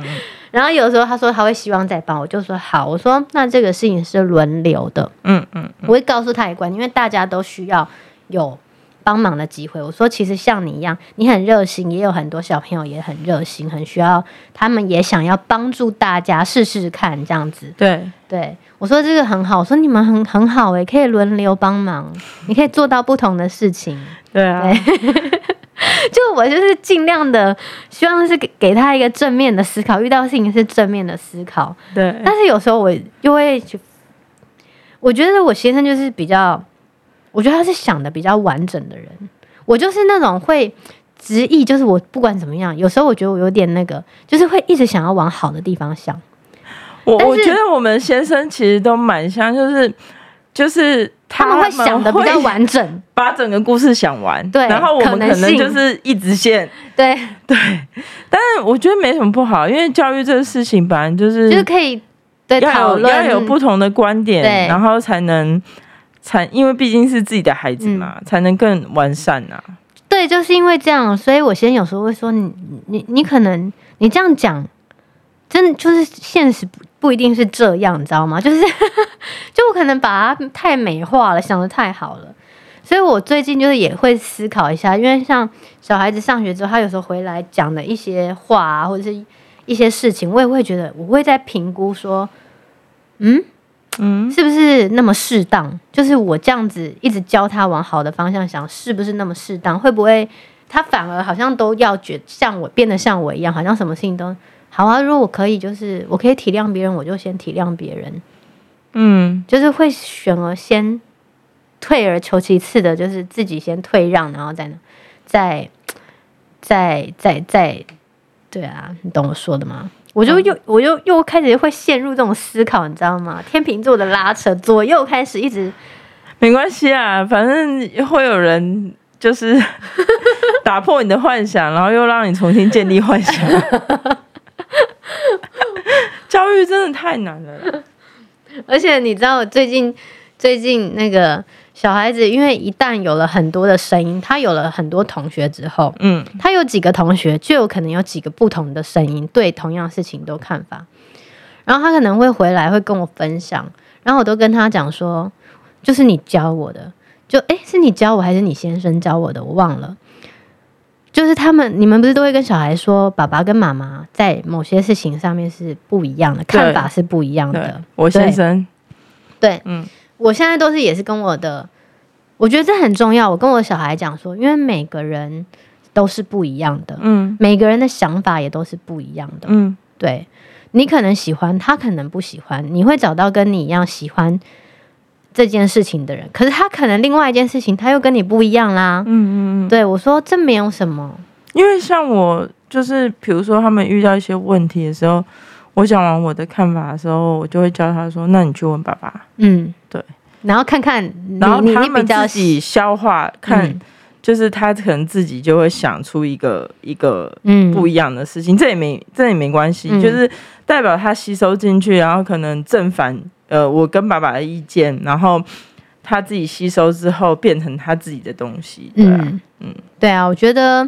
然后有时候他说他会希望再帮，我就说好，我说那这个事情是轮流的，嗯嗯，嗯我会告诉他一关，因为大家都需要有。帮忙的机会，我说其实像你一样，你很热心，也有很多小朋友也很热心，很需要，他们也想要帮助大家试试看这样子。对对，我说这个很好，我说你们很很好诶，可以轮流帮忙，你可以做到不同的事情。对啊，对 就我就是尽量的希望是给给他一个正面的思考，遇到事情是正面的思考。对，但是有时候我又会去，我觉得我先生就是比较。我觉得他是想的比较完整的人，我就是那种会执意，就是我不管怎么样，有时候我觉得我有点那个，就是会一直想要往好的地方想。我我觉得我们先生其实都蛮像，就是就是他们会想的比较完整，把整个故事想完。对，然后我们可能就是一直线。对 对，但是我觉得没什么不好，因为教育这个事情本来就是就是可以对讨论，要有不同的观点，然后才能。才因为毕竟是自己的孩子嘛，嗯、才能更完善呐、啊。对，就是因为这样，所以我先有时候会说你你你可能你这样讲，真就是现实不不一定是这样，你知道吗？就是就我可能把它太美化了，想的太好了。所以我最近就是也会思考一下，因为像小孩子上学之后，他有时候回来讲的一些话啊，或者是一些事情，我也会觉得我会在评估说，嗯。嗯，是不是那么适当？就是我这样子一直教他往好的方向想，是不是那么适当？会不会他反而好像都要觉像我变得像我一样，好像什么事情都好啊？如果我可以，就是我可以体谅别人，我就先体谅别人。嗯，就是会选而先退而求其次的，就是自己先退让，然后再再再再再，对啊，你懂我说的吗？我就又我又又开始会陷入这种思考，你知道吗？天秤座的拉扯，左右开始一直没关系啊，反正会有人就是 打破你的幻想，然后又让你重新建立幻想。教育真的太难了，而且你知道，我最近最近那个小孩子因为一旦有了很多的声音，他有了很多同学之后，嗯，他有几个同学就有可能有几个不同的声音，对同样事情都看法。然后他可能会回来会跟我分享，然后我都跟他讲说，就是你教我的，就诶，是你教我还是你先生教我的？我忘了。就是他们，你们不是都会跟小孩说，爸爸跟妈妈在某些事情上面是不一样的，看法是不一样的。我先生，对，嗯，我现在都是也是跟我的，我觉得这很重要。我跟我小孩讲说，因为每个人都是不一样的，嗯，每个人的想法也都是不一样的，嗯，对，你可能喜欢，他可能不喜欢，你会找到跟你一样喜欢这件事情的人，可是他可能另外一件事情他又跟你不一样啦。嗯嗯嗯，对，我说这没有什么，因为像我就是比如说他们遇到一些问题的时候，我讲完我的看法的时候，我就会教他说：“那你去问爸爸。”嗯，对，然后看看，然后他们自己消化看，嗯、就是他可能自己就会想出一个一个嗯不一样的事情，嗯、这也没这也没关系，嗯、就是代表他吸收进去，然后可能正反。呃，我跟爸爸的意见，然后他自己吸收之后变成他自己的东西。对啊，嗯，嗯对啊，我觉得，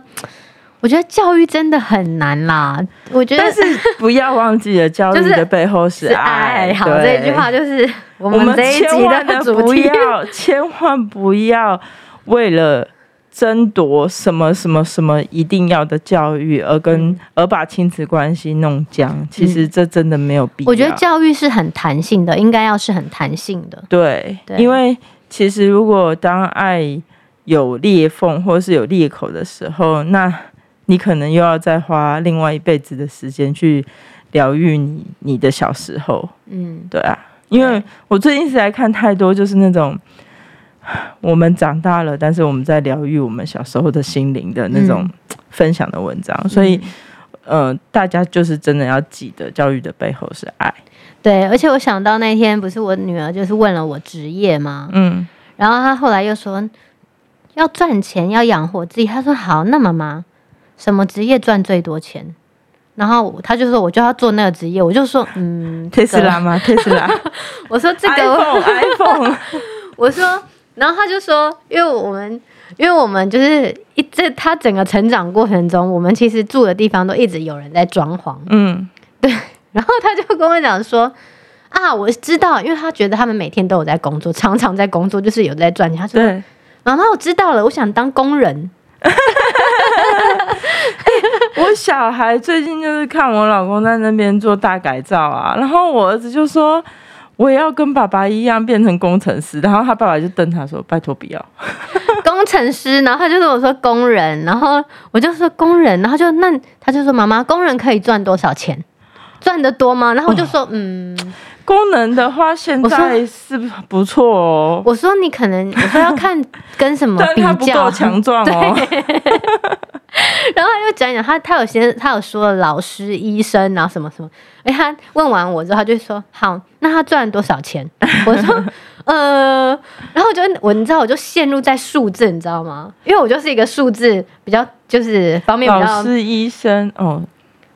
我觉得教育真的很难啦。我觉得，但是 不要忘记了，教育的背后是爱。好，这一句话就是我们这一集的主题，千万不要为了。争夺什么什么什么一定要的教育，而跟、嗯、而把亲子关系弄僵，其实这真的没有必要。我觉得教育是很弹性的，应该要是很弹性的。对，对，因为其实如果当爱有裂缝或是有裂口的时候，那你可能又要再花另外一辈子的时间去疗愈你你的小时候。嗯，对啊，因为我最近是在看太多，就是那种。我们长大了，但是我们在疗愈我们小时候的心灵的那种分享的文章，嗯、所以，呃，大家就是真的要记得，教育的背后是爱。对，而且我想到那天不是我女儿就是问了我职业吗？嗯，然后她后来又说要赚钱，要养活自己。她说好，那妈妈什么职业赚最多钱？然后她就说我就要做那个职业，我就说嗯，特斯拉吗？特斯拉？我说这个 iPhone，iPhone，我说。然后他就说，因为我们，因为我们就是一这他整个成长过程中，我们其实住的地方都一直有人在装潢，嗯，对。然后他就跟我讲说，啊，我知道，因为他觉得他们每天都有在工作，常常在工作，就是有在赚钱。他说，对妈妈，我知道了，我想当工人。我小孩最近就是看我老公在那边做大改造啊，然后我儿子就说。我也要跟爸爸一样变成工程师，然后他爸爸就瞪他说：“拜托不要。”工程师，然后他就跟我说工人，然后我就说工人，然后就那他就说妈妈，工人可以赚多少钱？赚得多吗？然后我就说、哦、嗯，工人的话现在是不错哦。我说你可能我说要看跟什么 比较，但他不够强壮哦。然后他又讲讲他他有先他有说老师、医生，然后什么什么。哎，他问完我之后，他就说：“好，那他赚了多少钱？” 我说：“呃。”然后我就我你知道，我就陷入在数字，你知道吗？因为我就是一个数字比较就是方面比较老师、医生哦，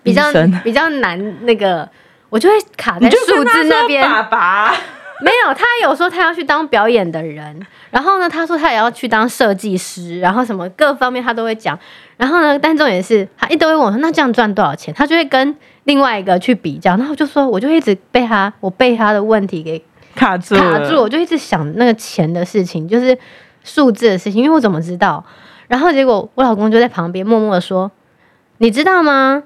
比较比较难那个，我就会卡在数字那边。爸爸没有，他有说他要去当表演的人，然后呢，他说他也要去当设计师，然后什么各方面他都会讲。然后呢，但重点是他一直会问我说：“那这样赚多少钱？”他就会跟。另外一个去比较，然后我就说，我就一直被他，我被他的问题给卡住，卡住，我就一直想那个钱的事情，就是数字的事情，因为我怎么知道？然后结果我老公就在旁边默默的说：“你知道吗？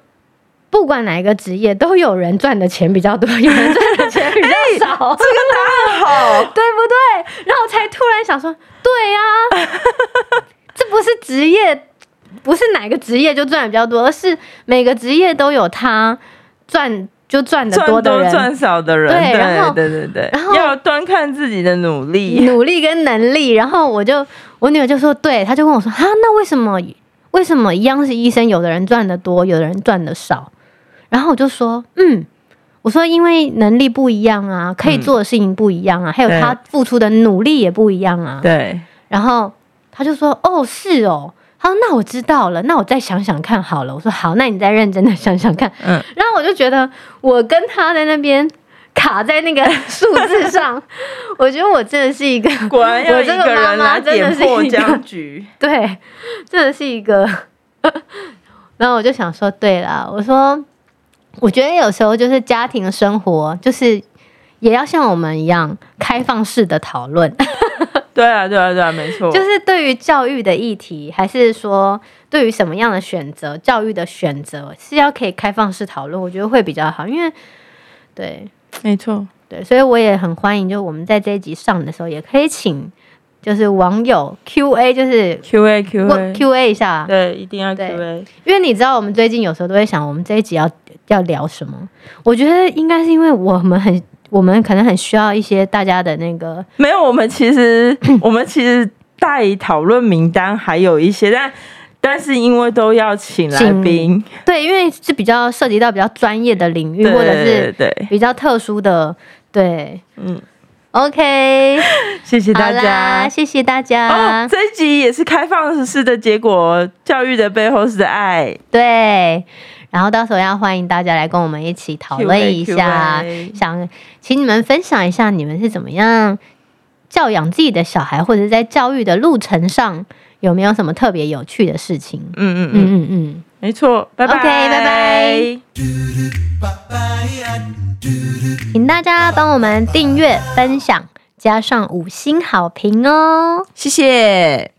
不管哪一个职业，都有人赚的钱比较多，有人赚的钱比较少。欸”这个答案好，对不对？然后我才突然想说，对呀、啊，这不是职业。不是哪个职业就赚的比较多，而是每个职业都有他赚就赚的多的人，赚少的人。对，然后对对对，然后要端看自己的努力、努力跟能力。然后我就我女儿就说，对，她就跟我说，啊，那为什么为什么一样是医生，有的人赚的多，有的人赚的少？然后我就说，嗯，我说因为能力不一样啊，可以做的事情不一样啊，还有他付出的努力也不一样啊。对，然后他就说，哦，是哦。他说，那我知道了。那我再想想看好了。我说好，那你再认真的想想看。嗯，然后我就觉得我跟他在那边卡在那个 数字上。我觉得我真的是一个，果然要一个人来点破僵局。对，真的是一个。然后我就想说，对了，我说，我觉得有时候就是家庭生活，就是也要像我们一样开放式的讨论。对啊，对啊，对啊，没错。就是对于教育的议题，还是说对于什么样的选择，教育的选择是要可以开放式讨论，我觉得会比较好。因为，对，没错，对，所以我也很欢迎，就我们在这一集上的时候，也可以请。就是网友 Q A，就是 Q A Q A Q A 一下，对，一定要 Q A，因为你知道，我们最近有时候都会想，我们这一集要要聊什么？我觉得应该是因为我们很，我们可能很需要一些大家的那个。没有，我们其实 我们其实待讨论名单还有一些，但但是因为都要请来宾，对，因为是比较涉及到比较专业的领域，或者是对比较特殊的，对，嗯。OK，谢谢大家，谢谢大家。哦，这一集也是开放式的结果，教育的背后是爱。对，然后到时候要欢迎大家来跟我们一起讨论一下想请你们分享一下你们是怎么样教养自己的小孩，或者在教育的路程上有没有什么特别有趣的事情？嗯嗯嗯嗯嗯，没错，拜拜，OK，拜拜。请大家帮我们订阅、分享，加上五星好评哦！谢谢。